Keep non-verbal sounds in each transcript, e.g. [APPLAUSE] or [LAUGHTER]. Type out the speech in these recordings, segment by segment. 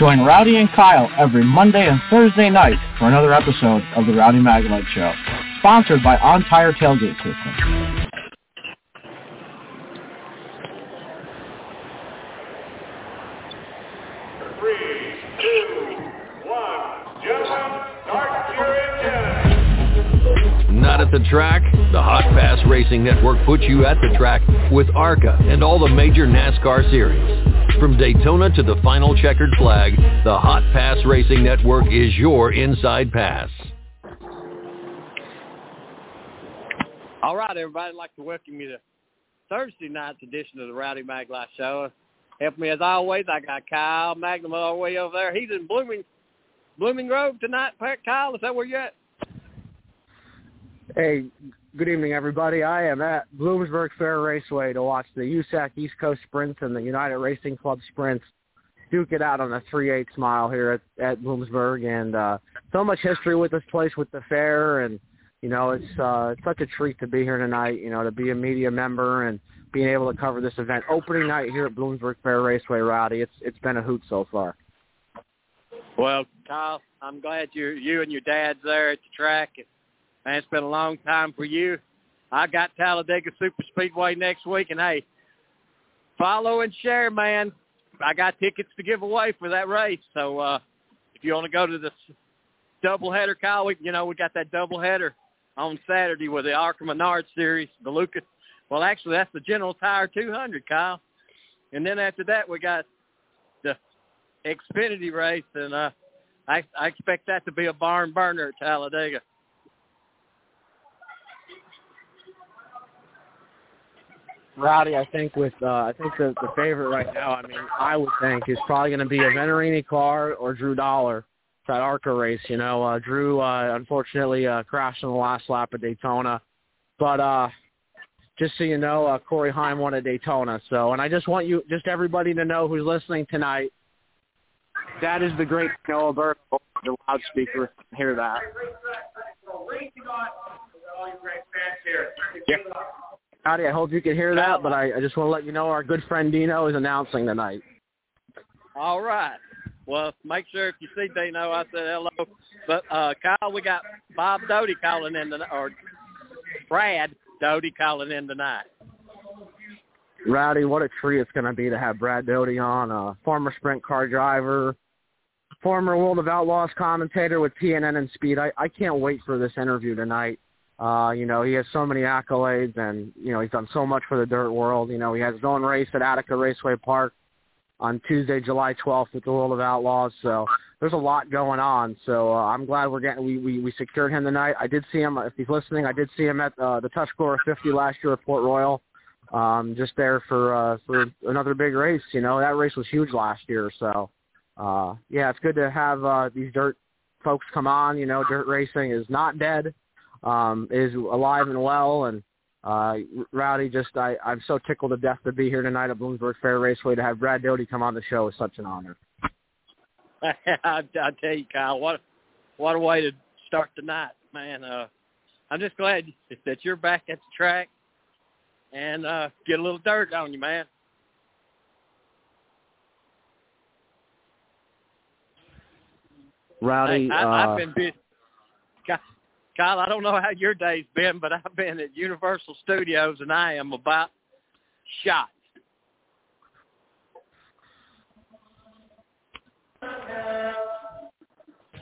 Join Rowdy and Kyle every Monday and Thursday night for another episode of The Rowdy Maglite Show, sponsored by On Tire Tailgate System. Not at the track? The Hot Pass Racing Network puts you at the track with ARCA and all the major NASCAR series. From Daytona to the final checkered flag, the Hot Pass Racing Network is your inside pass. All right, everybody. I'd like to welcome you to Thursday night's edition of the Rowdy Maglite Show. Help me as always. I got Kyle Magnum all the way over there. He's in Blooming Blooming Grove tonight. Kyle, is that where you're at? Hey, good evening, everybody. I am at Bloomsburg Fair Raceway to watch the USAC East Coast Sprints and the United Racing Club Sprints duke it out on a 3/8 mile here at, at Bloomsburg. And uh, so much history with this place, with the fair, and you know, it's uh, it's such a treat to be here tonight. You know, to be a media member and being able to cover this event, opening night here at Bloomsburg Fair Raceway. Rowdy, it's it's been a hoot so far. Well, Kyle, I'm glad you you and your dad's there at the track. Man, it's been a long time for you. I got Talladega Super Speedway next week, and hey, follow and share, man. I got tickets to give away for that race. So uh, if you want to go to the doubleheader, Kyle, we, you know we got that doubleheader on Saturday with the ARCA Menard Series, the Lucas. Well, actually, that's the General Tire 200, Kyle. And then after that, we got the Xfinity race, and uh, I, I expect that to be a barn burner at Talladega. Rowdy, I think with uh, I think the the favorite right now. I mean, I would think is probably going to be a Venturini car or Drew Dollar. That ARCA race, you know, uh, Drew uh, unfortunately uh, crashed on the last lap at Daytona, but uh, just so you know, uh, Corey Heim won at Daytona. So, and I just want you, just everybody to know who's listening tonight, that is the great Noah Burke, the loudspeaker. Hear that? Yeah. Howdy, I hope you can hear that, but I, I just want to let you know our good friend Dino is announcing tonight. All right. Well, make sure if you see Dino, I said hello. But uh, Kyle, we got Bob Doty calling in tonight, or Brad Doty calling in tonight. Rowdy, what a treat it's going to be to have Brad Doty on, a former sprint car driver, former World of Outlaws commentator with TNN and Speed. I, I can't wait for this interview tonight. Uh, you know, he has so many accolades and, you know, he's done so much for the dirt world. You know, he has his own race at Attica Raceway Park on Tuesday, July 12th with the World of Outlaws. So there's a lot going on. So uh, I'm glad we're getting, we, we, we secured him tonight. I did see him, if he's listening, I did see him at uh, the Tuscarora 50 last year at Port Royal. Um, just there for, uh, for another big race. You know, that race was huge last year. So, uh, yeah, it's good to have, uh, these dirt folks come on. You know, dirt racing is not dead um, is alive and well. And uh, Rowdy, just I, I'm so tickled to death to be here tonight at Bloomsburg Fair Raceway to have Brad Doty come on the show is such an honor. [LAUGHS] I, I tell you, Kyle, what what a way to start the night, man. Uh, I'm just glad that you're back at the track and uh, get a little dirt on you, man. Rowdy, hey, I, uh, I've been busy. Kyle, I don't know how your day's been, but I've been at Universal Studios and I am about shot.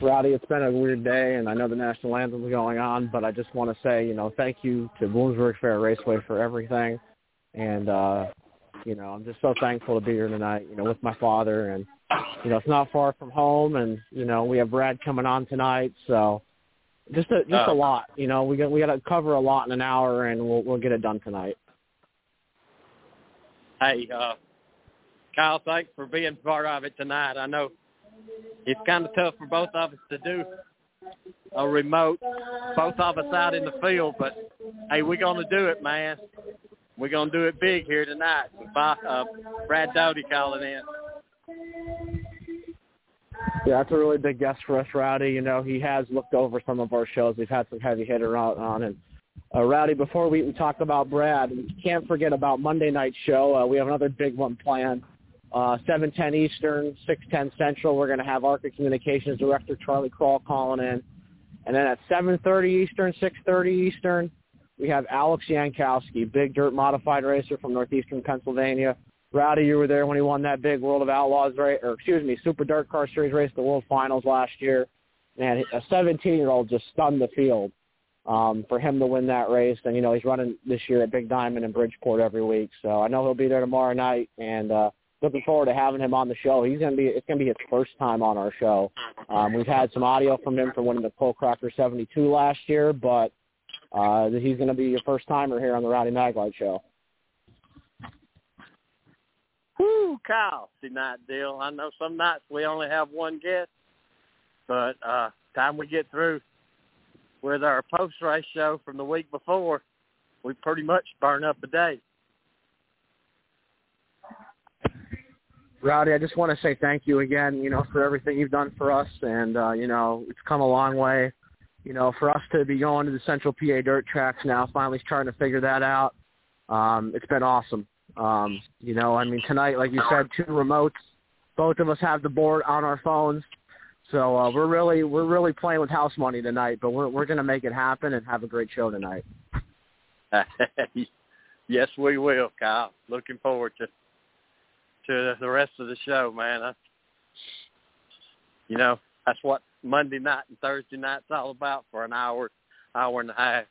Rowdy, it's been a weird day, and I know the national anthem is going on, but I just want to say, you know, thank you to Bloomsburg Fair Raceway for everything, and uh, you know, I'm just so thankful to be here tonight. You know, with my father, and you know, it's not far from home, and you know, we have Brad coming on tonight, so just a just Oh. a lot. You know, we got we got to cover a lot in an hour, and we'll we'll get it done tonight. Hey, uh, Kyle, thanks for being part of it tonight. I know it's kind of tough for both of us to do a remote, both of us out in the field, but hey, we're going to do it, man. We're going to do it big here tonight. with uh, Brad Doty calling in. Yeah, that's a really big guest for us, Rowdy. You know, he has looked over some of our shows. We've had some heavy hitter on, on and uh, Rowdy. Before we, we talk about Brad, we can't forget about Monday night show. Uh, we have another big one planned. uh, 7:10 Eastern, 6:10 Central. We're going to have ARCA Communications Director Charlie Crawl calling in, and then at 7:30 Eastern, 6:30 Eastern, we have Alex Yankowski, big dirt modified racer from northeastern Pennsylvania. Rowdy, you were there when he won that big World of Outlaws race, or excuse me, Super Dirt Car Series race, the World Finals last year. Man, a 17-year-old just stunned the field um, for him to win that race. And you know, he's running this year at Big Diamond in Bridgeport every week, so I know he'll be there tomorrow night. And uh, looking forward to having him on the show. He's gonna be it's gonna be his first time on our show. Um, we've had some audio from him for winning the Coal Cracker 72 last year, but uh, he's gonna be your first timer here on the Rowdy Maglite show. Whoo, Kyle, see night deal. I know some nights we only have one guest, but uh time we get through with our post race show from the week before, we pretty much burn up a day. Rowdy, I just want to say thank you again, you know, for everything you've done for us and uh, you know, it's come a long way. You know, for us to be going to the Central PA dirt tracks now, finally starting to figure that out. Um, it's been awesome. Um, you know, I mean tonight, like you said, two remotes. Both of us have the board on our phones. So uh, we're really we're really playing with house money tonight, but we're we're gonna make it happen and have a great show tonight. [LAUGHS] yes, we will, Kyle. Looking forward to to the rest of the show, man. I, you know, that's what Monday night and Thursday night's all about for an hour, hour and a half,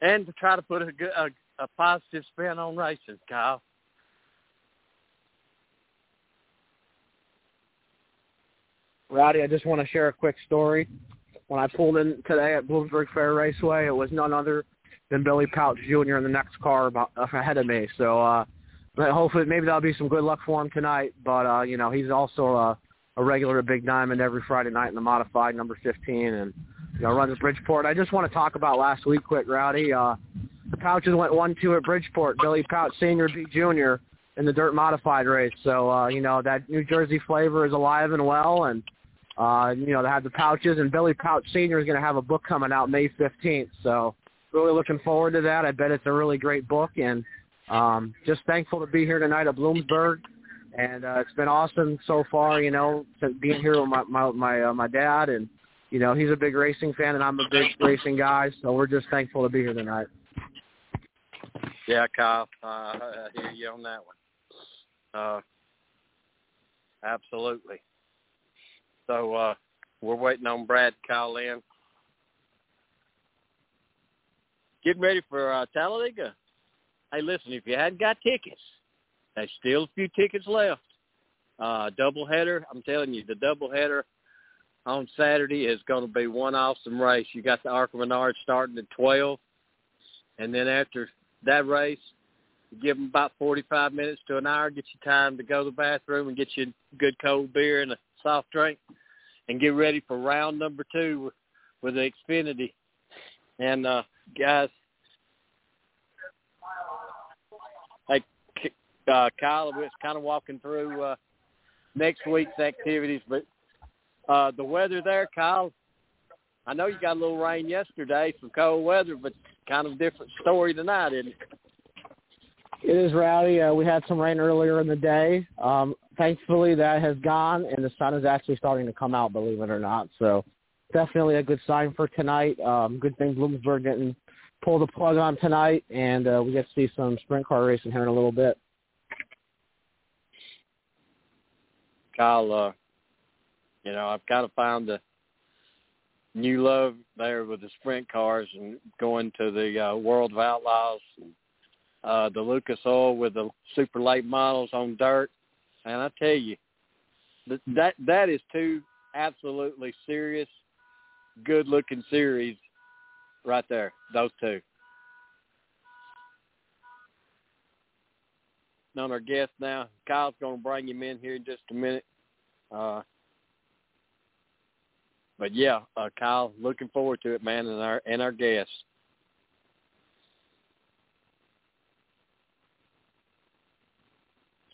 and to try to put a good a, a positive spin on racing, Kyle. Rowdy, I just want to share a quick story. When I pulled in today at Bloomsburg Fair Raceway, it was none other than Billy Pauch Jr. in the next car about, ahead of me. So uh, hopefully maybe that'll be some good luck for him tonight. But uh, you know, he's also a, a regular at Big Diamond every Friday night in the modified number 15, and you know runs at Bridgeport. I just want to talk about last week, quick, Rowdy. Uh, the Pauches went one-two at Bridgeport. Billy Pauch Senior beat Junior in the dirt modified race. So uh, you know that New Jersey flavor is alive and well, and uh, you know, they have the pauches, and Billy Pauch Sr. is going to have a book coming out May 15th. So really looking forward to that. I bet it's a really great book, and um, just thankful to be here tonight at Bloomsburg. And uh, it's been awesome so far, you know, being here with my my my, uh, my dad, and you know he's a big racing fan, and I'm a big racing guy. So we're just thankful to be here tonight. Yeah, Kyle, uh, I hear you on that one. Uh, absolutely. So uh, we're waiting on Brad to call in. Getting ready for uh, Talladega. Hey, listen, if you hadn't got tickets, there's still a few tickets left. Uh, doubleheader, I'm telling you, the doubleheader on Saturday is going to be one awesome race. You got the Arca Menard starting at 12, and then after that race, give them about 45 minutes to an hour, get you time to go to the bathroom and get you a good cold beer and a soft drink and get ready for round number two with the Xfinity. And uh, guys, hey, uh, Kyle was kind of walking through uh, next week's activities, but uh, the weather there, Kyle. I know you got a little rain yesterday, some cold weather, but kind of different story tonight, isn't it? It is rowdy. Uh, we had some rain earlier in the day. Um, thankfully, that has gone, and the sun is actually starting to come out, believe it or not. So definitely a good sign for tonight. Um, good thing Bloomsburg didn't pull the plug on tonight, and uh, we get to see some sprint car racing here in a little bit. Kyle, uh, you know, I've kind of found a new love there with the sprint cars and going to the uh, World of Outlaws and uh, the Lucas Oil with the super late models on dirt. And I tell you, that that is two absolutely serious, good looking series right there. Those two. On our guest now, Kyle's going to bring him in here in just a minute. Uh, but yeah, uh, Kyle, looking forward to it, man, and our and our guest.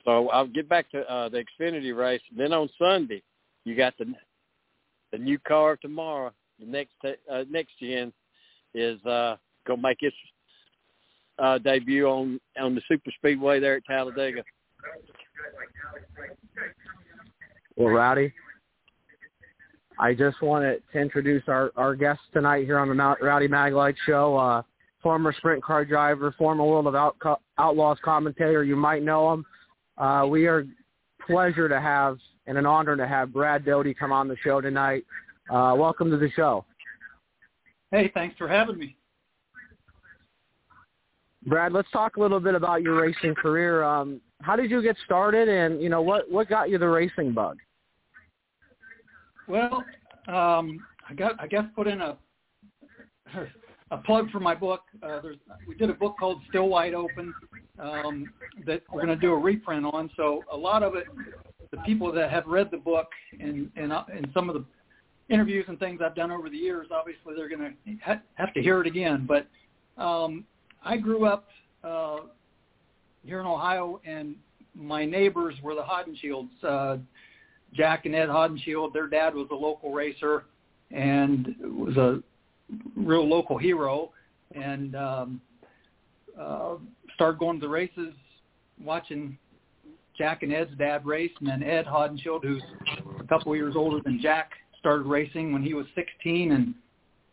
So I'll get back to uh, the Xfinity race. Then on Sunday, you got the the new car tomorrow. The next uh, next gen is uh, gonna make its uh, debut on on the super speedway there at Talladega. Well, Rowdy, I just wanted to introduce our, our guest tonight here on the Mount Rowdy Maglite Show, uh, former sprint car driver, former World of Out, Outlaws commentator. You might know him. Uh, we are pleasure to have and an honor to have Brad Doty come on the show tonight. Uh, welcome to the show. Hey, thanks for having me. Brad, let's talk a little bit about your racing career. Um, how did you get started, and you know what what got you the racing bug? Well, um, I got I guess put in a a plug for my book. Uh, there's we did a book called Still Wide Open um, that we're going to do a reprint on. So a lot of it, the people that have read the book and and uh, and some of the interviews and things I've done over the years, obviously they're going to ha- have to hear it again. But um, I grew up uh, here in Ohio, and my neighbors were the Haudenschilds. Uh, Jack and Ed Haudenschild, their dad was a local racer and was a real local hero. And um, uh, started going to the races, watching Jack and Ed's dad race, and then Ed Haudenschild, who's a couple years older than Jack, started racing when he was 16, and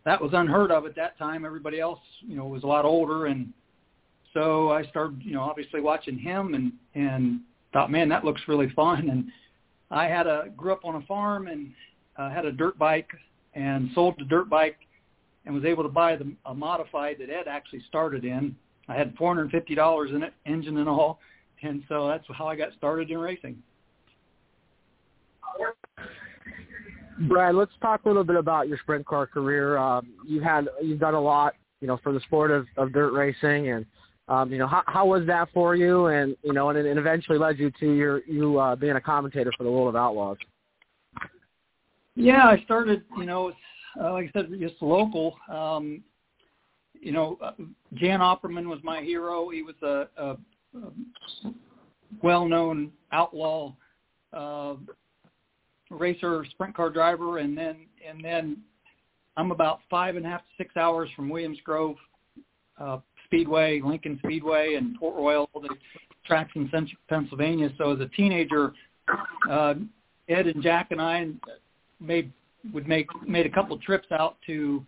that was unheard of at that time. Everybody else, you know, was a lot older, and so I started, you know, obviously watching him, and and thought, man, that looks really fun. And I had a grew up on a farm and uh, had a dirt bike, and sold the dirt bike, and was able to buy the a modified that Ed actually started in. I had four hundred fifty dollars in it, engine and all, and so that's how I got started in racing. Brad, let's talk a little bit about your sprint car career. Um, you had you've done a lot, you know, for the sport of, of dirt racing, and um, you know how how was that for you? And you know, and it eventually led you to your you uh, being a commentator for the World of Outlaws. Yeah, I started, you know, uh, like I said, just local. Um, you know, uh, Jan Opperman was my hero. He was a, a, a well-known outlaw uh, racer, sprint car driver, and then and then I'm about five and a half to six hours from Williams Grove uh, Speedway, Lincoln Speedway, and Port Royal, the tracks in central Pennsylvania. So as a teenager, uh, Ed and Jack and I made would make made a couple trips out to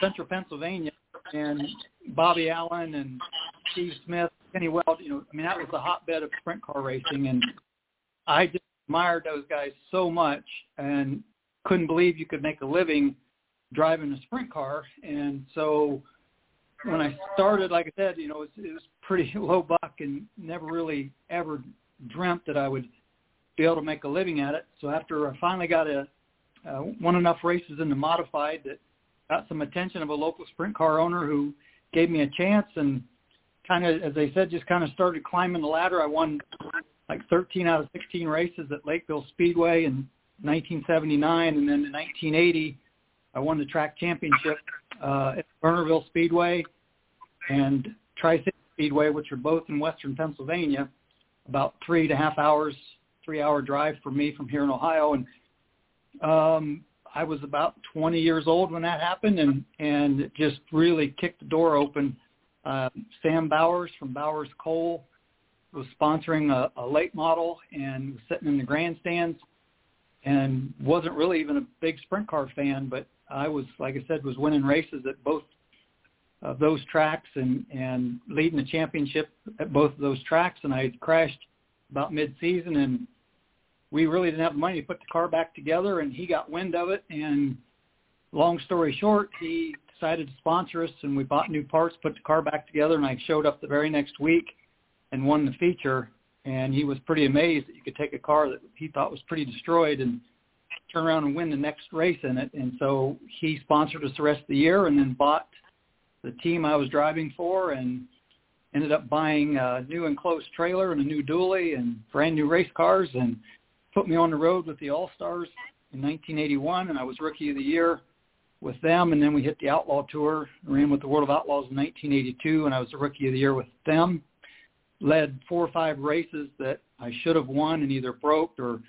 central Pennsylvania, and Bobby Allen and Steve Smith, Kenny Weld. You know, I mean that was the hotbed of sprint car racing, and I just admired those guys so much and couldn't believe you could make a living driving a sprint car. And so when I started, like I said, you know, it was, it was pretty [LAUGHS] low buck and never really ever dreamt that I would be able to make a living at it. So after I finally got a uh, won enough races in the modified that got some attention of a local sprint car owner who gave me a chance and kind of, as I said, just kind of started climbing the ladder. I won like 13 out of 16 races at Lakeville Speedway in 1979, and then in 1980, I won the track championship uh, at Lernerville Speedway and Tri-City Speedway, which are both in western Pennsylvania, about three and a half hours, three-hour drive for me from here in Ohio. And um, I was about 20 years old when that happened, and and it just really kicked the door open. Uh, Sam Bowers from Bowers Coal was sponsoring a, a late model and was sitting in the grandstands and wasn't really even a big sprint car fan, but I was, like I said, was winning races at both of those tracks and, and leading the championship at both of those tracks. And I had crashed about mid-season and we really didn't have the money to put the car back together and he got wind of it. And long story short, he decided to sponsor us and we bought new parts, put the car back together and I showed up the very next week and won the feature. And he was pretty amazed that you could take a car that he thought was pretty destroyed and turn around and win the next race in it. And so he sponsored us the rest of the year and then bought the team I was driving for and ended up buying a new enclosed trailer and a new dually and brand new race cars and put me on the road with the All-Stars in 1981 and I was rookie of the year with them. And then we hit the outlaw tour ran with the world of outlaws in 1982 and I was the rookie of the year with them. Led four or five races that I should have won and either broke or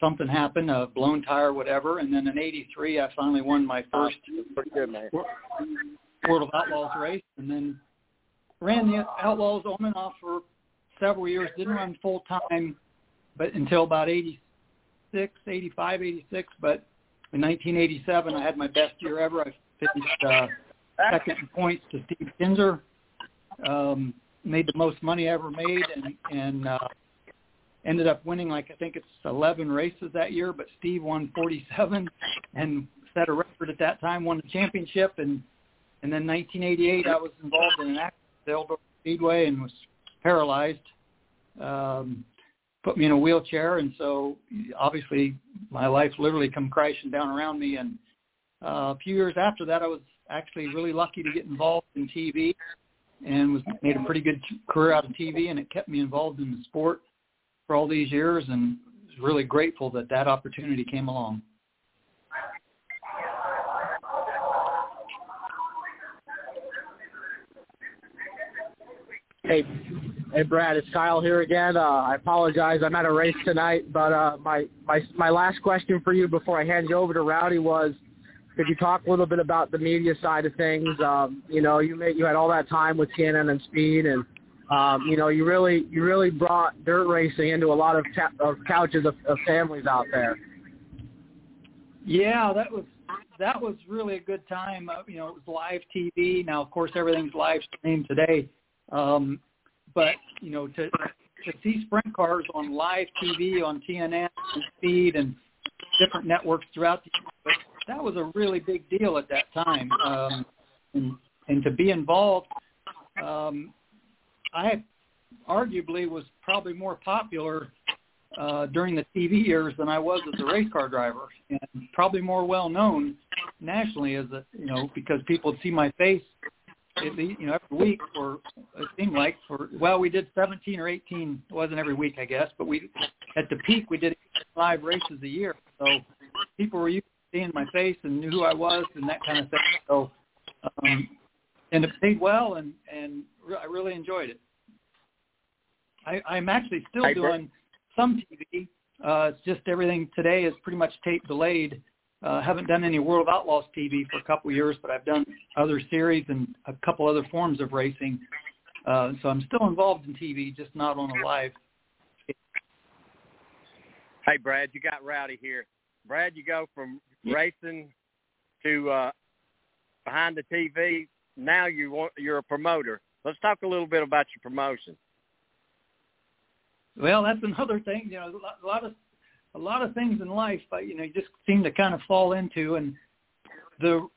something happened, a blown tire, whatever. And then in '83, I finally won my first good. World of Outlaws race, and then ran the Outlaws on and off for several years. Didn't run full time but until about 86, 85, 86. But in 1987, I had my best year ever. I finished uh, second in points to Steve Kinser. Um, made the most money I ever made, and and uh, ended up winning like I think it's 11 races that year. But Steve won 47 and set a record at that time. Won the championship, and and then 1988, I was involved in an accident at Eldora Speedway and was paralyzed. Um, put me in a wheelchair, and so obviously my life literally come crashing down around me. And uh, a few years after that, I was actually really lucky to get involved in TV and was made a pretty good career out of TV, and it kept me involved in the sport for all these years, and really grateful that that opportunity came along. Hey, hey, Brad, it's Kyle here again. Uh, I apologize. I'm at a race tonight, but uh, my my my last question for you before I hand you over to Rowdy was, could you talk a little bit about the media side of things? Um, you know, you made, you had all that time with TNN and Speed, and um, you know, you really you really brought dirt racing into a lot of, ca- of couches of, of families out there. Yeah, that was that was really a good time. Uh, you know, it was live TV. Now, of course, everything's live streamed today. Um, but you know, to to see sprint cars on live TV on TNN and Speed and different networks throughout the that was a really big deal at that time. Um, and, and to be involved, um, I arguably was probably more popular uh, during the TV years than I was as a race car driver, and probably more well known nationally as a you know because people would see my face at least, you know, every week for it seemed like for well, we did 17 or 18. It wasn't every week, I guess, but we at the peak we did five races a year. So people were used to seeing my face and knew who I was and that kind of thing. So um, and it paid well, and and I really enjoyed it. I, I'm actually still doing some TV. Uh, it's just everything today is pretty much tape delayed uh, haven't done any World of Outlaws TV for a couple of years, but I've done other series and a couple other forms of racing. Uh, so I'm still involved in TV, just not on a live. Hey, Brad, you got Rowdy here. Brad, you go from racing to uh, behind the TV. Now you want, you're a promoter. Let's talk a little bit about your promotion. Well, that's another thing. You know, a lot of a lot of things in life, you know, you just seem to kind of fall into. And the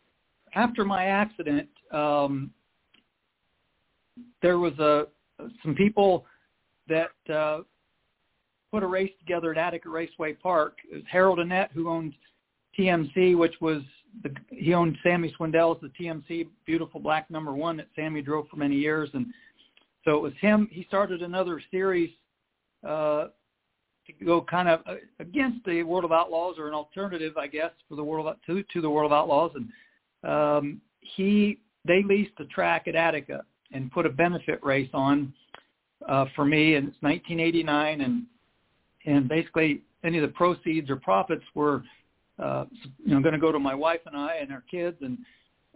after my accident, um, there was a some people that uh, put a race together at Attica Raceway Park. It was Harold Annett who owned TMC, which was the, he owned Sammy Swindell's the TMC Beautiful Black Number One that Sammy drove for many years, and so it was him. He started another series uh, to go kind of uh, against the World of Outlaws or an alternative, I guess, for the World to to the World of Outlaws. And um, he they leased the track at Attica and put a benefit race on uh, for me, and it's 1989, and and basically any of the proceeds or profits were uh, you know going to go to my wife and I and our kids. And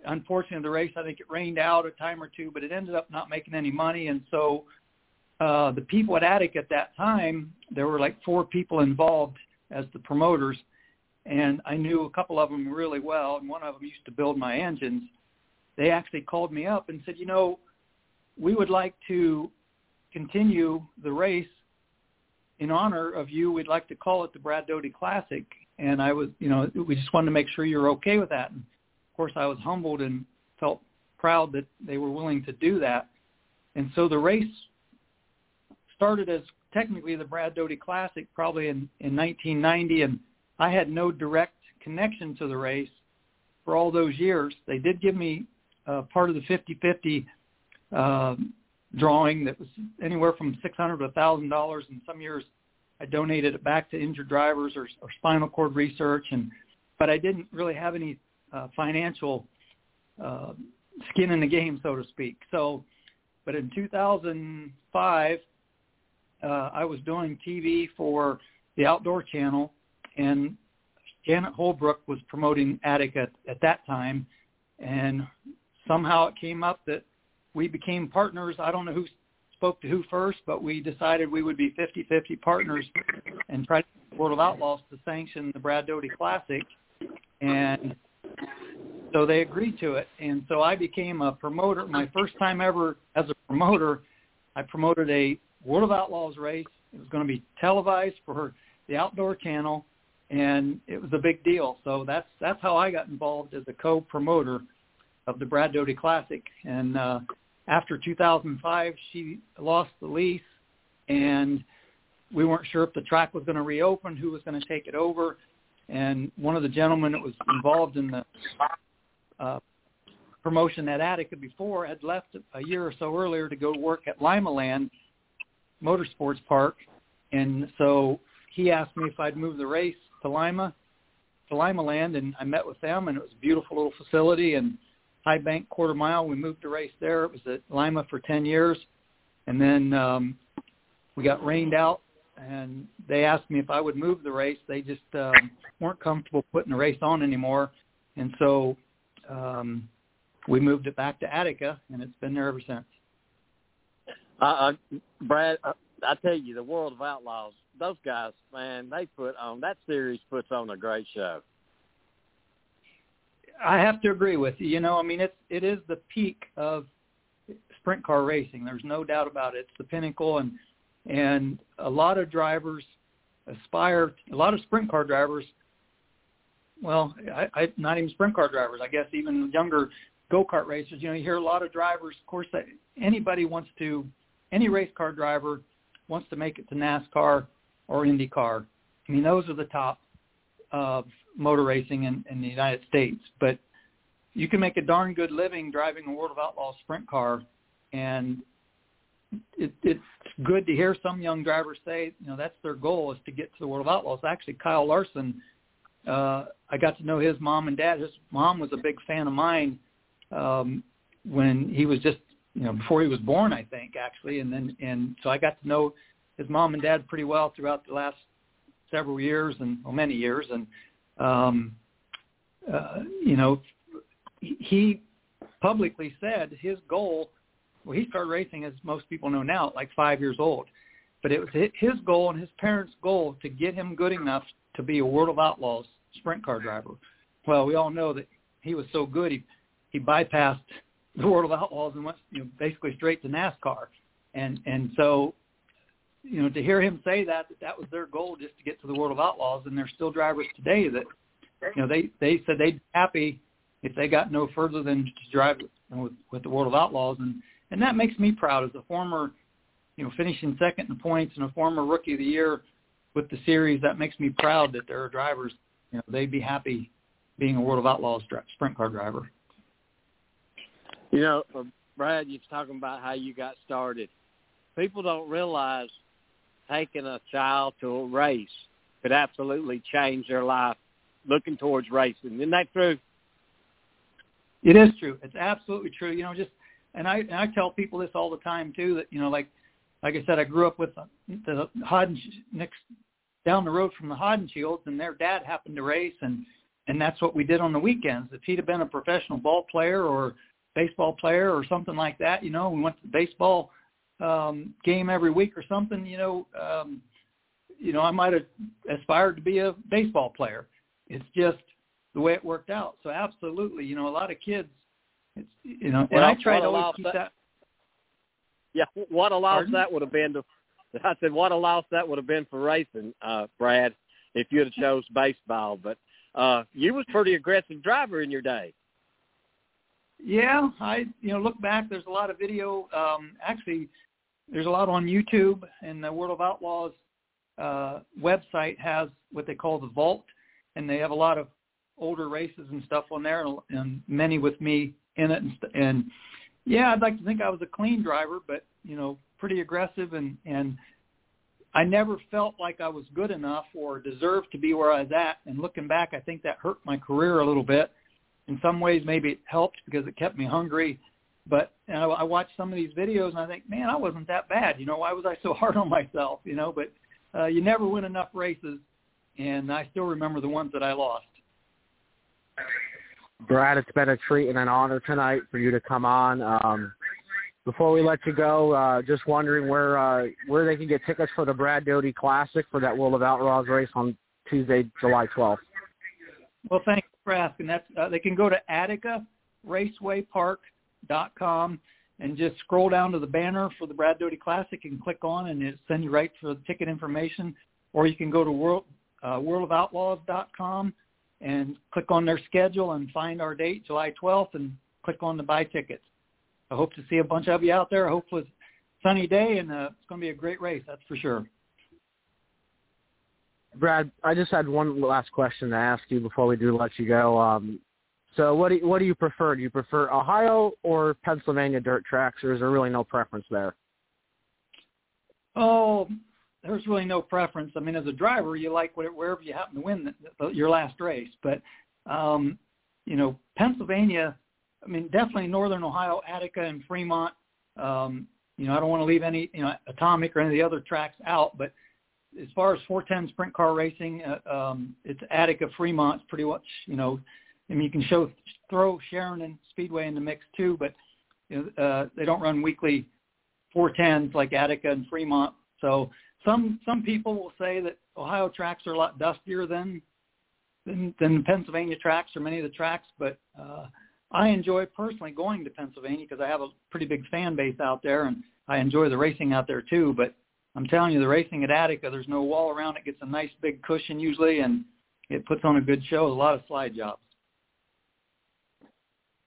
unfortunately, the race I think it rained out a time or two, but it ended up not making any money, and so uh, the people at Attic at that time, there were like four people involved as the promoters, and I knew a couple of them really well, and one of them used to build my engines. They actually called me up and said, you know, we would like to continue the race in honor of you. We'd like to call it the Brad Doty Classic, and I was, you know, we just wanted to make sure you're okay with that. And of course, I was humbled and felt proud that they were willing to do that. And so the race started as technically the Brad Doty Classic probably in, in 1990, and I had no direct connection to the race for all those years. They did give me uh, part of the 50-50 uh, drawing that was anywhere from 600 to $1,000, and some years I donated it back to injured drivers or, or spinal cord research, and but I didn't really have any uh, financial uh, skin in the game, so to speak. So, but in 2005, uh, I was doing TV for the Outdoor Channel, and Janet Holbrook was promoting Attic at, at that time, and somehow it came up that we became partners. I don't know who spoke to who first, but we decided we would be 50-50 partners and try to get World of Outlaws to sanction the Brad Doty Classic. And so they agreed to it. And so I became a promoter. My first time ever as a promoter, I promoted a World of Outlaws race. It was going to be televised for the Outdoor Channel, and it was a big deal. So that's that's how I got involved as a co-promoter of the Brad Doty Classic. And uh, after 2005, she lost the lease, and we weren't sure if the track was going to reopen, who was going to take it over. And one of the gentlemen that was involved in the uh, promotion at Attica before had left a year or so earlier to go work at Limaland Motorsports Park, and so he asked me if I'd move the race to Lima, to Limaland, and I met with them, and it was a beautiful little facility and High Bank quarter mile. We moved the race there. It was at Lima for 10 years. And then um, we got rained out and they asked me if I would move the race. They just um, weren't comfortable putting the race on anymore. And so um, we moved it back to Attica and it's been there ever since. Uh, uh, Brad, uh, I tell you, the World of Outlaws, those guys, man, they put on, that series puts on a great show. I have to agree with you. You know, I mean, it's it is the peak of sprint car racing. There's no doubt about it. It's the pinnacle, and and a lot of drivers aspire. A lot of sprint car drivers. Well, I, I not even sprint car drivers. I guess even younger go kart racers. You know, you hear a lot of drivers. Of course, that anybody wants to. Any race car driver wants to make it to NASCAR or IndyCar. I mean, those are the top of motor racing in, in the United States, but you can make a darn good living driving a World of Outlaws sprint car, and it, it's good to hear some young drivers say, you know, that's their goal is to get to the World of Outlaws. Actually, Kyle Larson, uh, I got to know his mom and dad. His mom was a big fan of mine um, when he was just, you know, before he was born, I think, actually, and then and so I got to know his mom and dad pretty well throughout the last several years and well, many years, and um, uh, you know, he publicly said his goal. Well, he started racing, as most people know now, like five years old. But it was his goal and his parents' goal to get him good enough to be a World of Outlaws sprint car driver. Well, we all know that he was so good he he bypassed the World of Outlaws and went you know basically straight to NASCAR. And and so you know, to hear him say that, that that was their goal just to get to the World of Outlaws, and there's still drivers today that, you know, they they said they'd be happy if they got no further than to drive with, with the World of Outlaws, and and that makes me proud as a former, you know, finishing second in points and a former Rookie of the Year with the series. That makes me proud that there are drivers, you know, they'd be happy being a World of Outlaws sprint car driver. You know, uh, Brad, you're talking about how you got started. People don't realize taking a child to a race could absolutely change their life looking towards racing. Isn't that true? It is true. It's absolutely true. You know, just and I and I tell people this all the time too. That you know, like like I said, I grew up with the, the Hodden next down the road from the Haudenschilds, and their dad happened to race, and and that's what we did on the weekends. If he'd have been a professional ball player or baseball player or something like that, you know, we went to baseball um, game every week or something, you know, um, you know, I might have aspired to be a baseball player. It's just the way it worked out. So absolutely, you know, a lot of kids, it's, you know, well, and I try to always keep that, that. Yeah, what a loss Pardon? that would have been to. [LAUGHS] I said, what a loss that would have been for racing, uh, Brad, if you'd have chose baseball. But uh, you was pretty aggressive driver in your day. Yeah, I you know look back. There's a lot of video. Um, actually, there's a lot on YouTube, and the World of Outlaws uh, website has what they call the Vault, and they have a lot of older races and stuff on there, and, and many with me in it. And, and yeah, I'd like to think I was a clean driver, but you know, pretty aggressive, and and I never felt like I was good enough or deserved to be where I was at. And looking back, I think that hurt my career a little bit. In some ways, maybe it helped because it kept me hungry but you know, I watch some of these videos and I think, man, I wasn't that bad. You know, why was I so [LAUGHS] hard on myself? You know, but uh, you never win enough races, and I still remember the ones that I lost. Brad, it's been a treat and an honor tonight for you to come on. Um, before we let you go, uh, just wondering where uh, where they can get tickets for the Brad Doty Classic for that World of Outlaws race on Tuesday, July 12th. Well, thanks for asking. That's uh, they can go to AtticaRacewayPark.com and just scroll down to the banner for the Brad Doty Classic and click on, and it send you right to the ticket information. Or you can go to world uh, worldofoutlaws.com and click on their schedule and find our date, July 12th, and click on the buy tickets. I hope to see a bunch of you out there. Hopefully, it's a sunny day, and uh, it's going to be a great race. That's for sure. Brad, I just had one last question to ask you before we do let you go. Um, so, what do what do you prefer? Do you prefer Ohio or Pennsylvania dirt tracks, or is there really no preference there? Oh, there's really no preference. I mean, as a driver, you like wherever you happen to win the, the, your last race. But um, you know, Pennsylvania. I mean, definitely Northern Ohio, Attica, and Fremont. Um, you know, I don't want to leave any, you know, Atomic or any of the other tracks out, but as far as 410 sprint car racing, uh, um, it's Attica, Fremont, pretty much, you know, I mean, you can show throw Sheridan and Speedway in the mix too, but you know, uh, they don't run weekly 410s like Attica and Fremont. So some some people will say that Ohio tracks are a lot dustier than than, than the Pennsylvania tracks or many of the tracks, but uh, I enjoy personally going to Pennsylvania because I have a pretty big fan base out there, and I enjoy the racing out there too. But I'm telling you, the racing at Attica, there's no wall around it. Gets a nice big cushion usually, and it puts on a good show. A lot of slide jobs.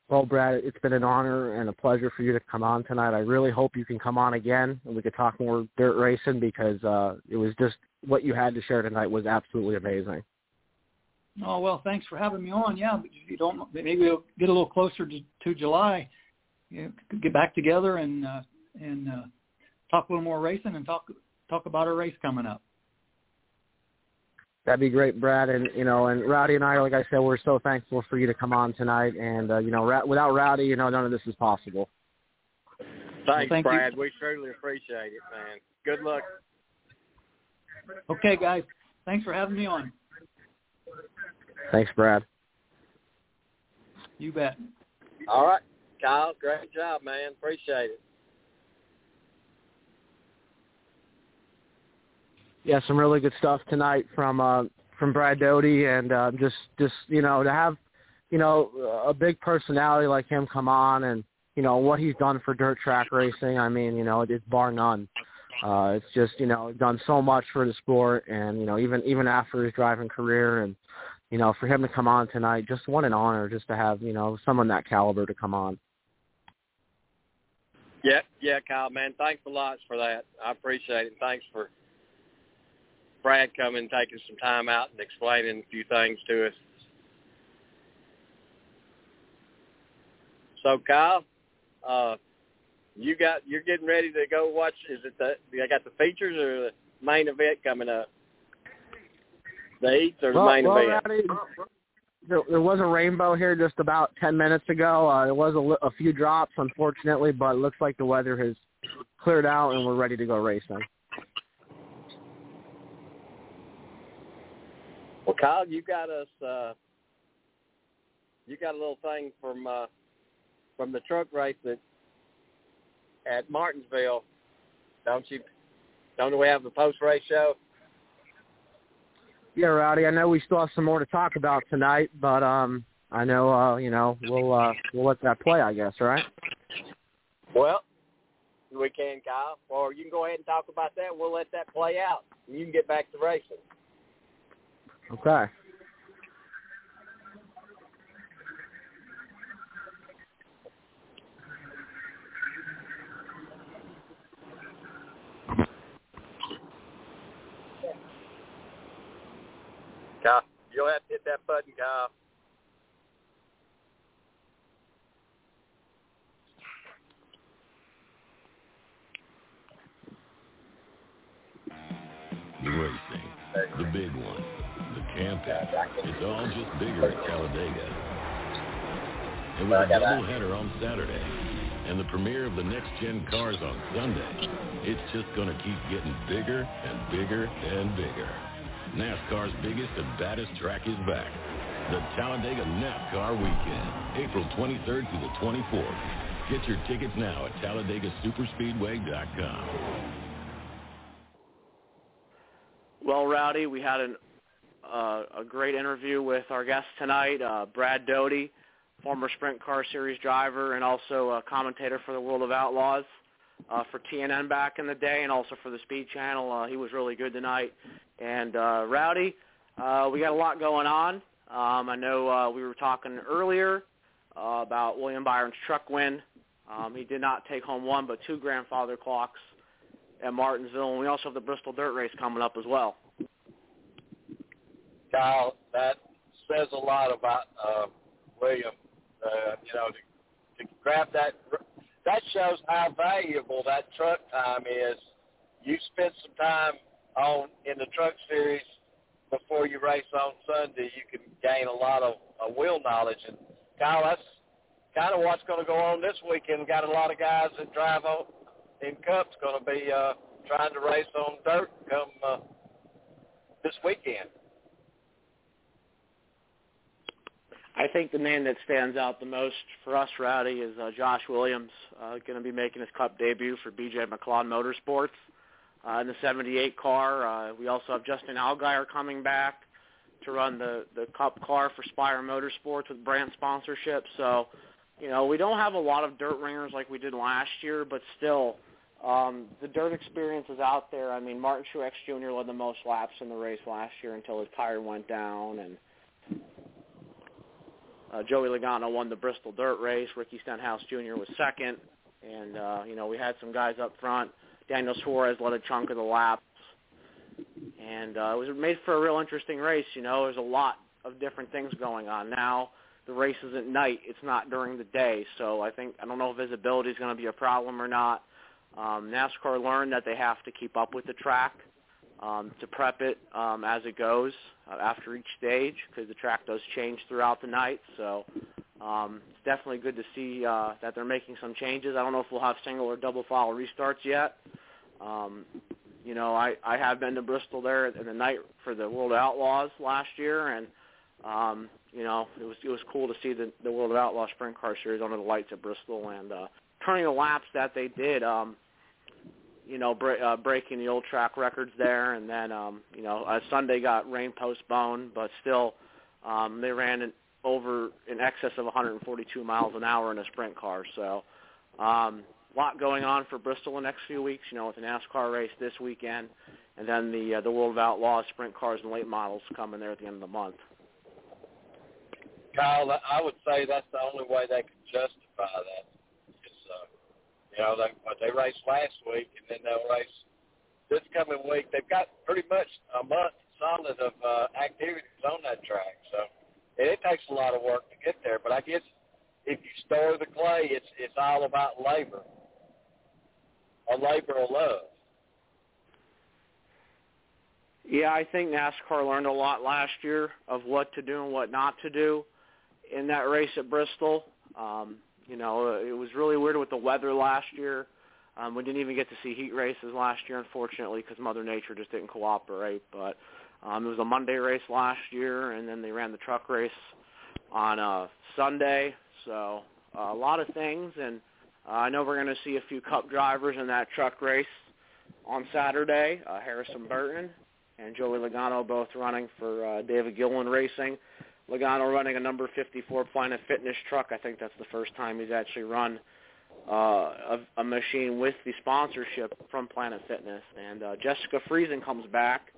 Well, Brad, it's been an honor and a pleasure for you to come on tonight. I really hope you can come on again and we could talk more dirt racing because uh, it was just what you had to share tonight was absolutely amazing. Oh well, thanks for having me on. Yeah, but you don't, maybe we'll get a little closer to, to July. You know, get back together and uh, and uh, talk a little more racing and talk talk about our race coming up. That'd be great, Brad. And you know, and Rowdy and I, like I said, we're so thankful for you to come on tonight. And uh, you know, ra- without Rowdy, you know, none of this is possible. Thanks, well, thank Brad. You. We truly appreciate it, man. Good luck. Okay, guys. Thanks for having me on. Thanks, Brad. You bet. All right, Kyle. Great job, man. Appreciate it. Yeah, some really good stuff tonight from uh, from Brad Doty, and uh, just just you know to have you know a big personality like him come on, and you know what he's done for dirt track racing. I mean, you know, it's bar none. Uh, it's just you know done so much for the sport, and you know even even after his driving career, and you know for him to come on tonight, just what an honor just to have you know someone that caliber to come on. Yeah, yeah, Kyle, man. Thanks a lot for that. I appreciate it. Thanks for Brad coming, taking some time out and explaining a few things to us. So Kyle, uh, you got you're getting ready to go watch. Is it the I got the features or the main event coming up? The heats or the well, main well, event? Rowdy, there, there was a rainbow here just about ten minutes ago. Uh, there was a, a few drops, unfortunately, but it looks like the weather has cleared out and we're ready to go racing. Well, Kyle, you got us. Uh, you got a little thing from uh, from the truck race that at Martinsville, don't you? Don't we have a post race show? Yeah, Rowdy. I know we still have some more to talk about tonight, but um, I know uh, you know we'll uh, we'll let that play, I guess, right? Well, we can, Kyle. Or you can go ahead and talk about that. We'll let that play out. And you can get back to racing. Okay. Kyle, you'll have to hit that button, Kyle. The racing, the big one, the camping. It's all just bigger at Talladega. It was a doubleheader on Saturday, and the premiere of the next-gen cars on Sunday. It's just going to keep getting bigger and bigger and bigger. NASCAR's biggest and baddest track is back. The Talladega NASCAR Weekend, April 23rd through the 24th. Get your tickets now at TalladegaSuperspeedway.com. Well, Rowdy, we had an, uh, a great interview with our guest tonight, uh, Brad Doty, former Sprint Car Series driver and also a commentator for the World of Outlaws uh, for TNN back in the day and also for the Speed Channel. Uh, he was really good tonight. And uh, Rowdy, uh, we got a lot going on. Um, I know uh, we were talking earlier uh, about William Byron's truck win. Um, he did not take home one, but two grandfather clocks at Martinsville, and we also have the Bristol Dirt Race coming up as well. Kyle, that says a lot about uh, William. Uh, you know, to, to grab that, that shows how valuable that truck time is. You spend some time on in the truck series before you race on Sunday. You can gain a lot of uh, wheel knowledge, and Kyle, that's kind of what's going to go on this weekend. Got a lot of guys that drive on in Cups going to be uh, trying to race on dirt come uh, this weekend. I think the name that stands out the most for us, Rowdy, is uh, Josh Williams, uh, going to be making his Cup debut for BJ McLeod Motorsports uh, in the 78 car. Uh, we also have Justin Allgaier coming back to run the the Cup car for Spire Motorsports with brand sponsorship. So, you know, we don't have a lot of dirt ringers like we did last year, but still, um, the dirt experience is out there. I mean, Martin Truex Jr. led the most laps in the race last year until his tire went down, and uh, Joey Logano won the Bristol Dirt Race. Ricky Stenhouse Jr. was second, and uh, you know we had some guys up front. Daniel Suarez led a chunk of the laps, and uh, it was made for a real interesting race. You know, there's a lot of different things going on now. The race is at night; it's not during the day, so I think I don't know if visibility is going to be a problem or not. Um, NASCAR learned that they have to keep up with the track um, to prep it um, as it goes uh, after each stage because the track does change throughout the night. So um, it's definitely good to see uh, that they're making some changes. I don't know if we'll have single or double file restarts yet. Um, you know, I, I have been to Bristol there in the night for the World Outlaws last year, and um, you know, it was it was cool to see the, the World Outlaws Sprint Car Series under the lights at Bristol and uh, turning the laps that they did. Um, you know, bre- uh, breaking the old track records there, and then um, you know, uh, Sunday got rain postponed, but still, um, they ran in, over in excess of 142 miles an hour in a sprint car. So, um, a lot going on for Bristol the next few weeks. You know, with the NASCAR race this weekend, and then the uh, the World of Outlaws sprint cars and late models coming there at the end of the month. Kyle, I would say that's the only way they can justify that you know, they but they raced last week, and then they'll race this coming week. They've got pretty much a month solid of uh, activities on that track, so and it takes a lot of work to get there. But I guess if you store the clay, it's it's all about labor, a labor of love. Yeah, I think NASCAR learned a lot last year of what to do and what not to do in that race at Bristol. Um, you know, uh, it was really weird with the weather last year. Um, we didn't even get to see heat races last year, unfortunately, because Mother Nature just didn't cooperate. But um, it was a Monday race last year, and then they ran the truck race on a Sunday. So uh, a lot of things, and uh, I know we're going to see a few Cup drivers in that truck race on Saturday. Uh, Harrison Burton and Joey Logano both running for uh, David Gilliland Racing. Logano running a number 54 Planet Fitness truck. I think that's the first time he's actually run uh, a, a machine with the sponsorship from Planet Fitness. And uh, Jessica Friesen comes back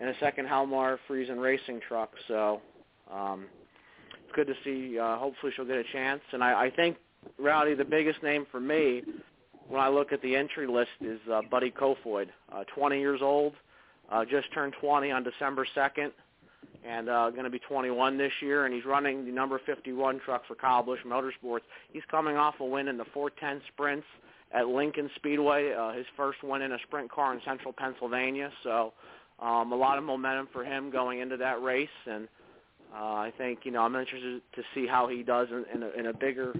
in a second Halmar Friesen racing truck. So um, it's good to see. Uh, hopefully she'll get a chance. And I, I think, Rowdy, the biggest name for me when I look at the entry list is uh, Buddy Kofoid, uh, 20 years old, uh, just turned 20 on December 2nd and uh, going to be 21 this year, and he's running the number 51 truck for Kyle Busch Motorsports. He's coming off a win in the 410 sprints at Lincoln Speedway, uh, his first win in a sprint car in central Pennsylvania. So um, a lot of momentum for him going into that race, and uh, I think you know I'm interested to see how he does in, in, a, in a bigger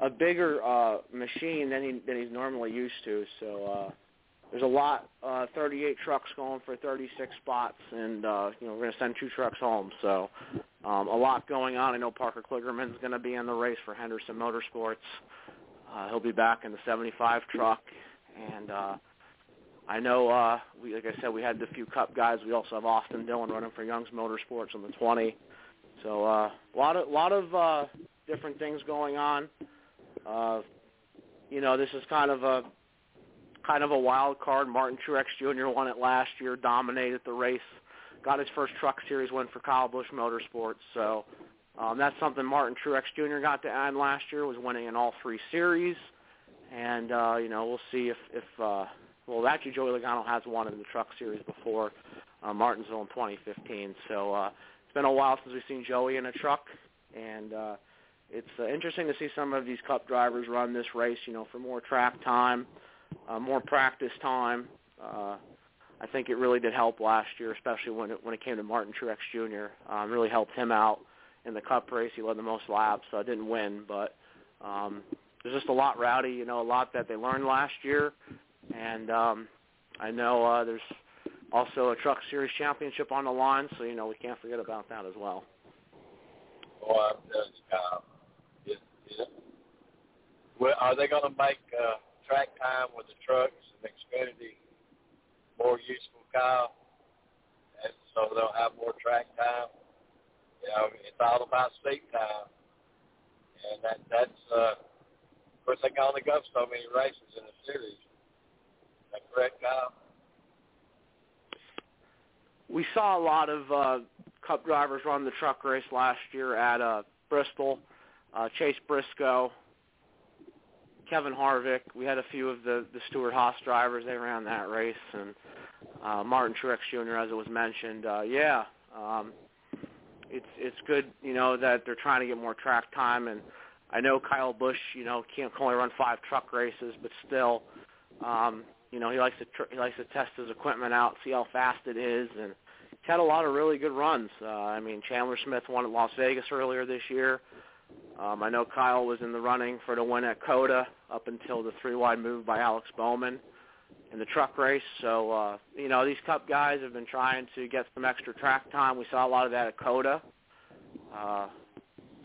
a bigger uh, machine than he than he's normally used to. So. Uh, there's a lot, uh, 38 trucks going for 36 spots, and uh, you know we're going to send two trucks home. So um, a lot going on. I know Parker Kligerman's going to be in the race for Henderson Motorsports. Uh, he'll be back in the 75 truck, and uh, I know, uh, we, like I said, we had the few Cup guys. We also have Austin Dillon running for Young's Motorsports on the 20. So uh, a lot of lot of uh, different things going on. Uh, you know, this is kind of a kind of a wild card. Martin Truex Jr. won it last year, dominated the race, got his first Truck Series win for Kyle Busch Motorsports. So um, that's something Martin Truex Jr. got to add last year was winning in all three series, and uh, you know we'll see if if uh, well actually Joey Logano has won in the Truck Series before uh, Martinsville in 2015. So uh, it's been a while since we've seen Joey in a truck, and uh, it's uh, interesting to see some of these Cup drivers run this race. You know for more track time, more practice time. Uh, I think it really did help last year, especially when it when it came to Martin Truex Jr. Um, really helped him out in the Cup race. He led the most laps, so I didn't win, but um, there's just a lot rowdy, you know, a lot that they learned last year, and um, I know uh, there's also a Truck Series championship on the line, so you know we can't forget about that as well. Well, I'm is, is, well, are they going to make uh, track time with the trucks and Xfinity more useful, Kyle? And so they'll have more track time. You know, it's all about seat time, and that that's uh, of course they can only go so many races in the series. Is that correct, Kyle? We saw a lot of uh, Cup drivers run the truck race last year at uh, Bristol. Uh, Chase Briscoe, Kevin Harvick. We had a few of the the Stewart Haas drivers. They ran that race, and uh, Martin Truex Jr. as it was mentioned. Uh, yeah, um, it's it's good, you know, that they're trying to get more track time. And I know Kyle Busch, you know, can't only run five truck races, but still, um, you know, he likes to tr- he likes to test his equipment out, see how fast it is, and he's had a lot of really good runs. Uh, I mean, Chandler Smith won at Las Vegas earlier this year. Um, I know Kyle was in the running for the win at COTA up until the three wide move by Alex Bowman in the truck race. So, uh, you know, these Cup guys have been trying to get some extra track time. We saw a lot of that at COTA, uh,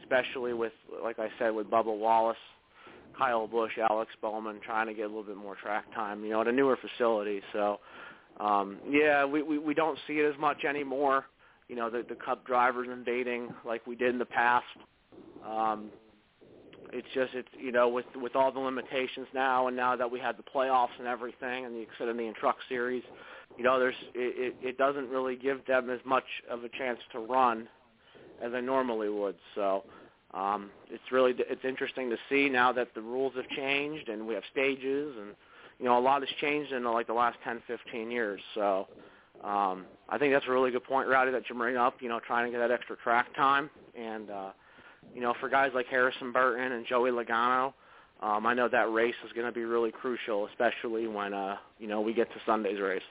especially with, like I said, with Bubba Wallace, Kyle Busch, Alex Bowman, trying to get a little bit more track time, you know, at a newer facility. So, um, yeah, we, we, we don't see it as much anymore, you know, the, the Cup drivers invading like we did in the past. Um, it's just it's you know with with all the limitations now, and now that we had the playoffs and everything, and the Xfinity and Truck Series, you know, there's it, it doesn't really give them as much of a chance to run as they normally would. So um, it's really it's interesting to see now that the rules have changed and we have stages and you know a lot has changed in like the last 10, 15 years. So um, I think that's a really good point, Rowdy, that you bring up. You know, trying to get that extra track time and. uh you know, for guys like Harrison Burton and Joey Logano, um, I know that race is going to be really crucial, especially when uh, you know we get to Sunday's race.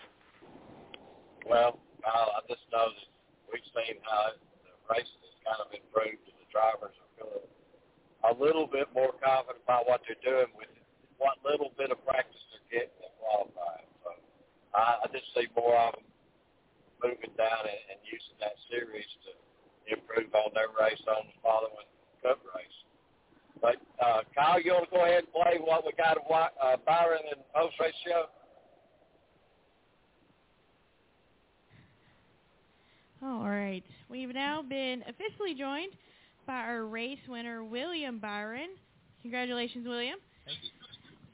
Well, uh, I just know that we've seen how the racing has kind of improved, and the drivers are feeling a little bit more confident about what they're doing with what little bit of practice they're getting in qualifying. So I, I just see more of them moving down and, and using that series to improve on their race on the following Cup race. But uh, Kyle, you want to go ahead and play what we got of uh, Byron and post race show? All right. We've now been officially joined by our race winner, William Byron. Congratulations, William. Thank you.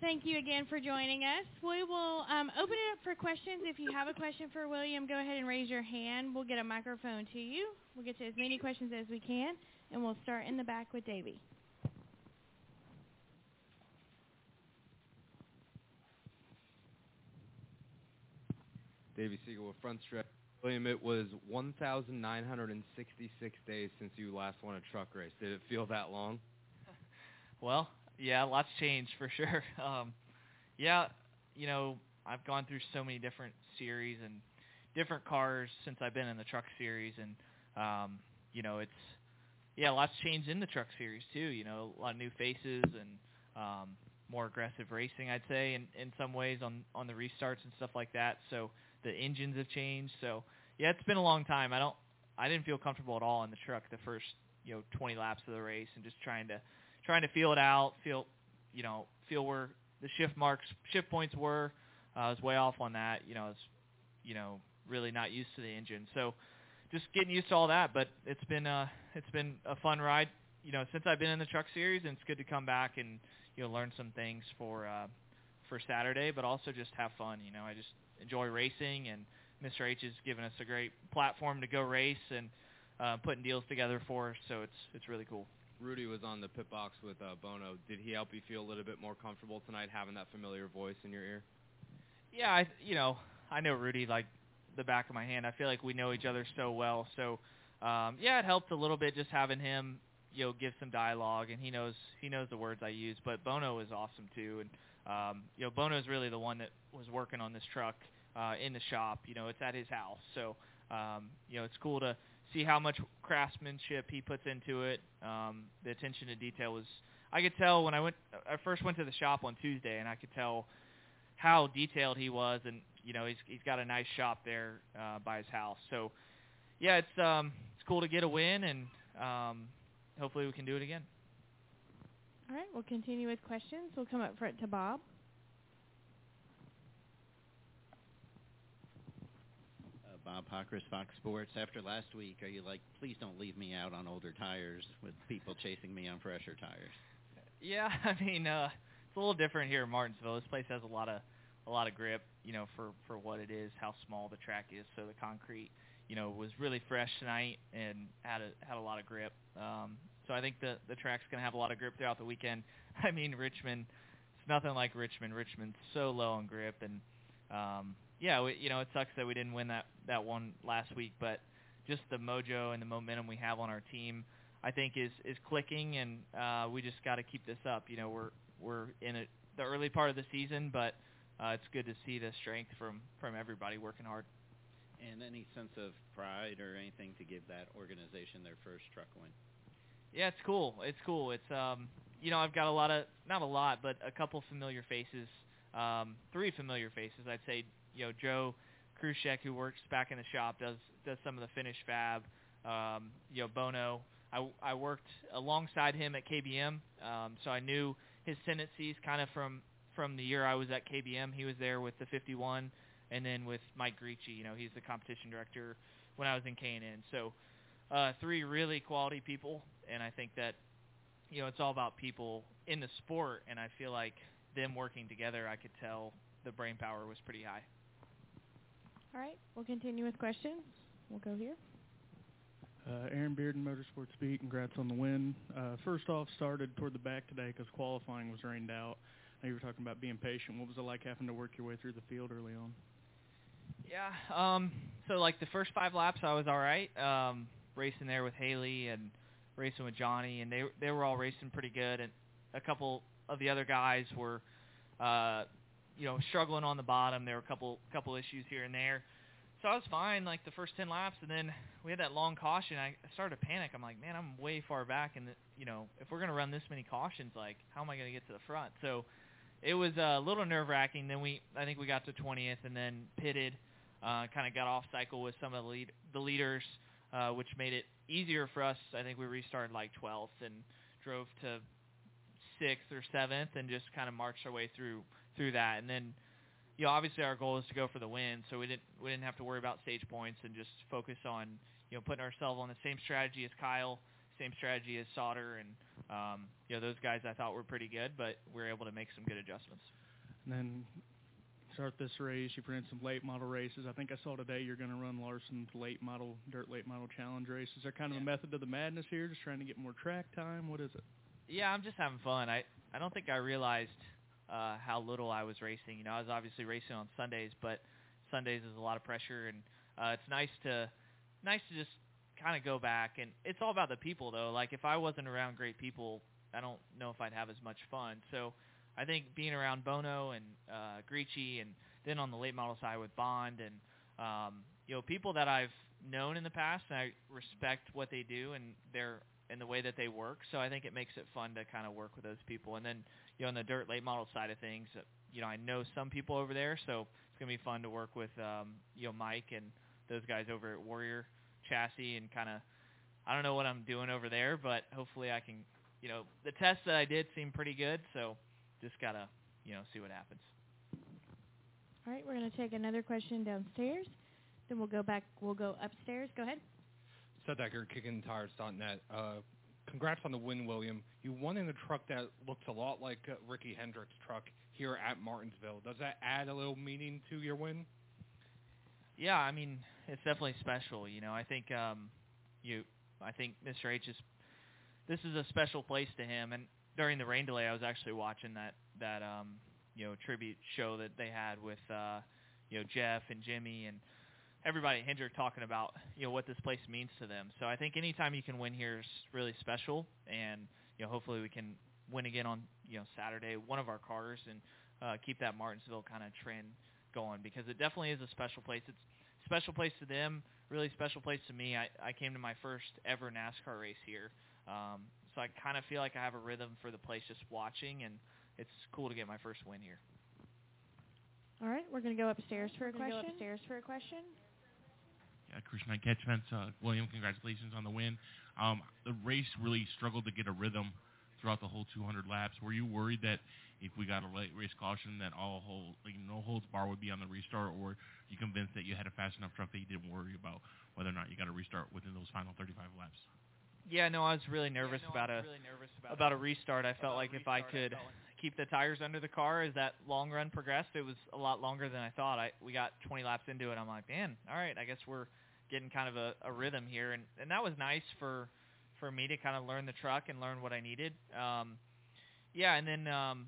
Thank you again for joining us. We will um, open it up for questions. If you have a question for William, go ahead and raise your hand. We'll get a microphone to you. We'll get to as many questions as we can, and we'll start in the back with Davey. Davey Segal with Front Stretch. William, it was 1,966 days since you last won a truck race. Did it feel that long? [LAUGHS] Well, yeah, lots changed for sure. [LAUGHS] Um, yeah, you know, I've gone through so many different series and different cars since I've been in the truck series, and um, you know, it's yeah, lots changed in the truck series too. You know, a lot of new faces and um, more aggressive racing, I'd say, in in some ways on on the restarts and stuff like that. So the engines have changed. So yeah, it's been a long time. I don't, I didn't feel comfortable at all in the truck the first you know 20 laps of the race, and just trying to trying to feel it out, feel you know, feel where the shift marks, shift points were. Uh, I was way off on that. You know, I was, you know, really not used to the engine. So just getting used to all that. But it's been uh, it's been a fun ride. You know, since I've been in the truck series, and it's good to come back and you know learn some things for uh, for Saturday, but also just have fun. You know, I just enjoy racing, and Mr. H has given us a great platform to go race and uh, putting deals together for us. So it's it's really cool. Rudy was on the pit box with uh, Bono. Did he help you feel a little bit more comfortable tonight, having that familiar voice in your ear? Yeah, I you know I know Rudy like the back of my hand. I feel like we know each other so well. So um, yeah, it helped a little bit just having him you know give some dialogue, and he knows he knows the words I use. But Bono is awesome too, and um, you know Bono is really the one that was working on this truck uh, in the shop. You know, it's at his house, so um, you know it's cool to see how much craftsmanship he puts into it. Um, the attention to detail was I could tell when I went I first went to the shop on Tuesday and I could tell how detailed he was and you know he's he's got a nice shop there uh, by his house. So yeah, it's um it's cool to get a win and um hopefully we can do it again. All right, we'll continue with questions. We'll come up front to Bob. Bob Pockrass, Fox Sports. After last week, are you like, please don't leave me out on older tires with people chasing me on fresher tires? Yeah, [LAUGHS] I mean, uh, it's a little different here in Martinsville. This place has a lot of a lot of grip, you know, for for what it is, how small the track is. So the concrete, you know, was really fresh tonight and had a had a lot of grip. Um, so I think the the track's going to have a lot of grip throughout the weekend. [LAUGHS] I mean, Richmond, it's nothing like Richmond. Richmond's so low on grip and um, yeah, we, you know, it sucks that we didn't win that that one last week, but just the mojo and the momentum we have on our team, I think is is clicking, and uh, we just got to keep this up. You know, we're we're in a, the early part of the season, but uh, it's good to see the strength from from everybody working hard. And any sense of pride or anything to give that organization their first truck win? Yeah, it's cool. It's cool. It's um, you know, I've got a lot of not a lot, but a couple familiar faces, um, three familiar faces. I'd say you know Joe Krushek, who works back in the shop, does does some of the finish fab. Um, you know Bono. I, I worked alongside him at KBM, um, so I knew his tendencies kind of from from the year I was at KBM. He was there with the 51, and then with Mike Griechi. You know, he's the competition director when I was in K&N. So uh, three really quality people, and I think that you know it's all about people in the sport, and I feel like them working together, I could tell the brain power was pretty high. All right, we'll continue with questions. We'll go here. Uh, Aaron Bearden, Motorsports Beat. Congrats on the win. Uh, first off, started toward the back today because qualifying was rained out. Now you were talking about being patient. What was it like having to work your way through the field early on? Yeah. Um, so like the first five laps, I was all right. Um, racing there with Haley and racing with Johnny, and they they were all racing pretty good. And a couple of the other guys were uh, you know, struggling on the bottom. There were a couple couple issues here and there. So I was fine like the first 10 laps and then we had that long caution. I started to panic. I'm like, "Man, I'm way far back and you know, if we're going to run this many cautions, like how am I going to get to the front?" So it was a little nerve-wracking. Then we I think we got to 20th and then pitted uh kind of got off cycle with some of the lead the leaders uh which made it easier for us. I think we restarted like 12th and drove to 6th or 7th and just kind of marched our way through through that. And then, you know, obviously our goal is to go for the win, so we didn't we didn't have to worry about stage points and just focus on you know putting ourselves on the same strategy as Kyle, same strategy as Sauter, and um, you know those guys I thought were pretty good, but we were able to make some good adjustments. And then start this race. You've run some late model races. I think I saw today you're going to run Larson's late model, dirt late model challenge race. Is there kind of yeah. a method to the madness here? Just trying to get more track time? What is it? Yeah, I'm just having fun. I I don't think I realized uh, how little I was racing. You know, I was obviously racing on Sundays, but Sundays is a lot of pressure, and uh, it's nice to nice to just kind of go back. And it's all about the people, though. Like if I wasn't around great people, I don't know if I'd have as much fun. So I think being around Bono and uh, Griechi, and then on the late model side with Bond, and um, you know people that I've known in the past, and I respect what they do and their and the way that they work. So I think it makes it fun to kind of work with those people. And then you know, on the dirt late model side of things, uh, you know, I know some people over there, so it's gonna be fun to work with, um, you know, Mike and those guys over at Warrior Chassis and kind of, I don't know what I'm doing over there, but hopefully I can, you know, the tests that I did seemed pretty good, so just gotta you know see what happens. All right, we're going to take another question downstairs. Then we'll go back. We'll go upstairs. Go ahead. Seth Eggert, KickingTires.net. Uh, congrats on the win, William. You won in a truck that looks a lot like uh, Ricky Hendrick's truck here at Martinsville. Does that add a little meaning to your win? Yeah, I mean it's definitely special. You know, I think um, you, I think Mr. H is. This is a special place to him, and during the rain delay, I was actually watching that that um, you know tribute show that they had with uh, you know Jeff and Jimmy and everybody at Hendrick talking about you know what this place means to them. So I think anytime you can win here is really special, and you know hopefully we can win again on you know Saturday one of our cars and uh, keep that Martinsville kind of trend going because it definitely is a special place. It's a special place to them, really special place to me. I, I came to my first ever NASCAR race here, um, so I kind of feel like I have a rhythm for the place just watching, and it's cool to get my first win here. All right, we're going to go upstairs for a We're question. go upstairs for a question. Yeah, Krishna Ketchfence, uh, William, congratulations on the win. Um, the race really struggled to get a rhythm throughout the whole 200 laps. Were you worried that if we got a late race caution, that all hold, like no holds bar would be on the restart, or you convinced that you had a fast enough truck that you didn't worry about whether or not you got a restart within those final 35 laps? Yeah, no, I was really nervous about a about a restart. I felt like if I could keep the tires under the car as that long run progressed, it was a lot longer than I thought. I we got 20 laps into it. I'm like, man, all right, I guess we're getting kind of a, a rhythm here, and and that was nice for for me to kind of learn the truck and learn what I needed. Um, yeah, and then um,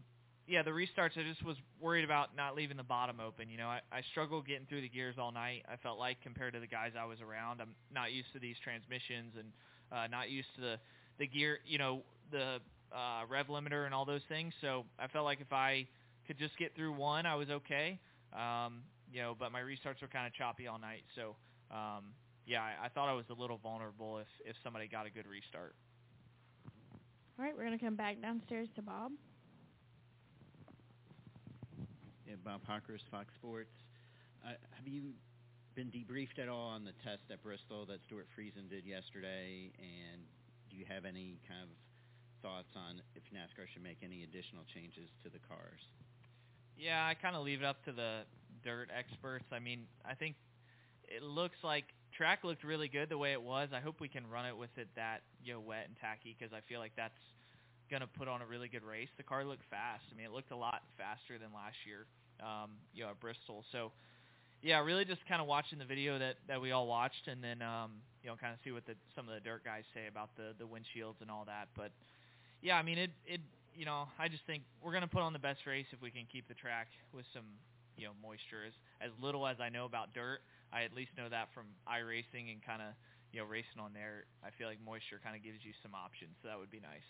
yeah, the restarts. I just was worried about not leaving the bottom open. You know, I, I struggled getting through the gears all night. I felt like compared to the guys I was around, I'm not used to these transmissions and uh, not used to the the gear. You know, the uh, rev limiter and all those things. So I felt like if I could just get through one, I was okay. Um, you know, but my restarts were kind of choppy all night. So um, yeah, I, I thought I was a little vulnerable if if somebody got a good restart. All right, we're going to come back downstairs to Bob. Yeah, Bob Pockrass, Fox Sports. Uh, have you been debriefed at all on the test at Bristol that Stewart Friesen did yesterday? And do you have any kind of thoughts on if NASCAR should make any additional changes to the cars? Yeah, I kind of leave it up to the dirt experts. I mean, I think it looks like track looked really good the way it was. I hope we can run it with it that you know wet and tacky because I feel like that's going to put on a really good race. The car looked fast. I mean, it looked a lot faster than last year, um, you know, at Bristol. So, yeah, really just kind of watching the video that that we all watched, and then um, you know, kind of see what the some of the dirt guys say about the the windshields and all that. But yeah, I mean, it it you know, I just think we're to put on the best race if we can keep the track with some you know moisture. As as little as I know about dirt, I at least know that from iRacing and kind of you know racing on there. I feel like moisture kind of gives you some options, so that would be nice.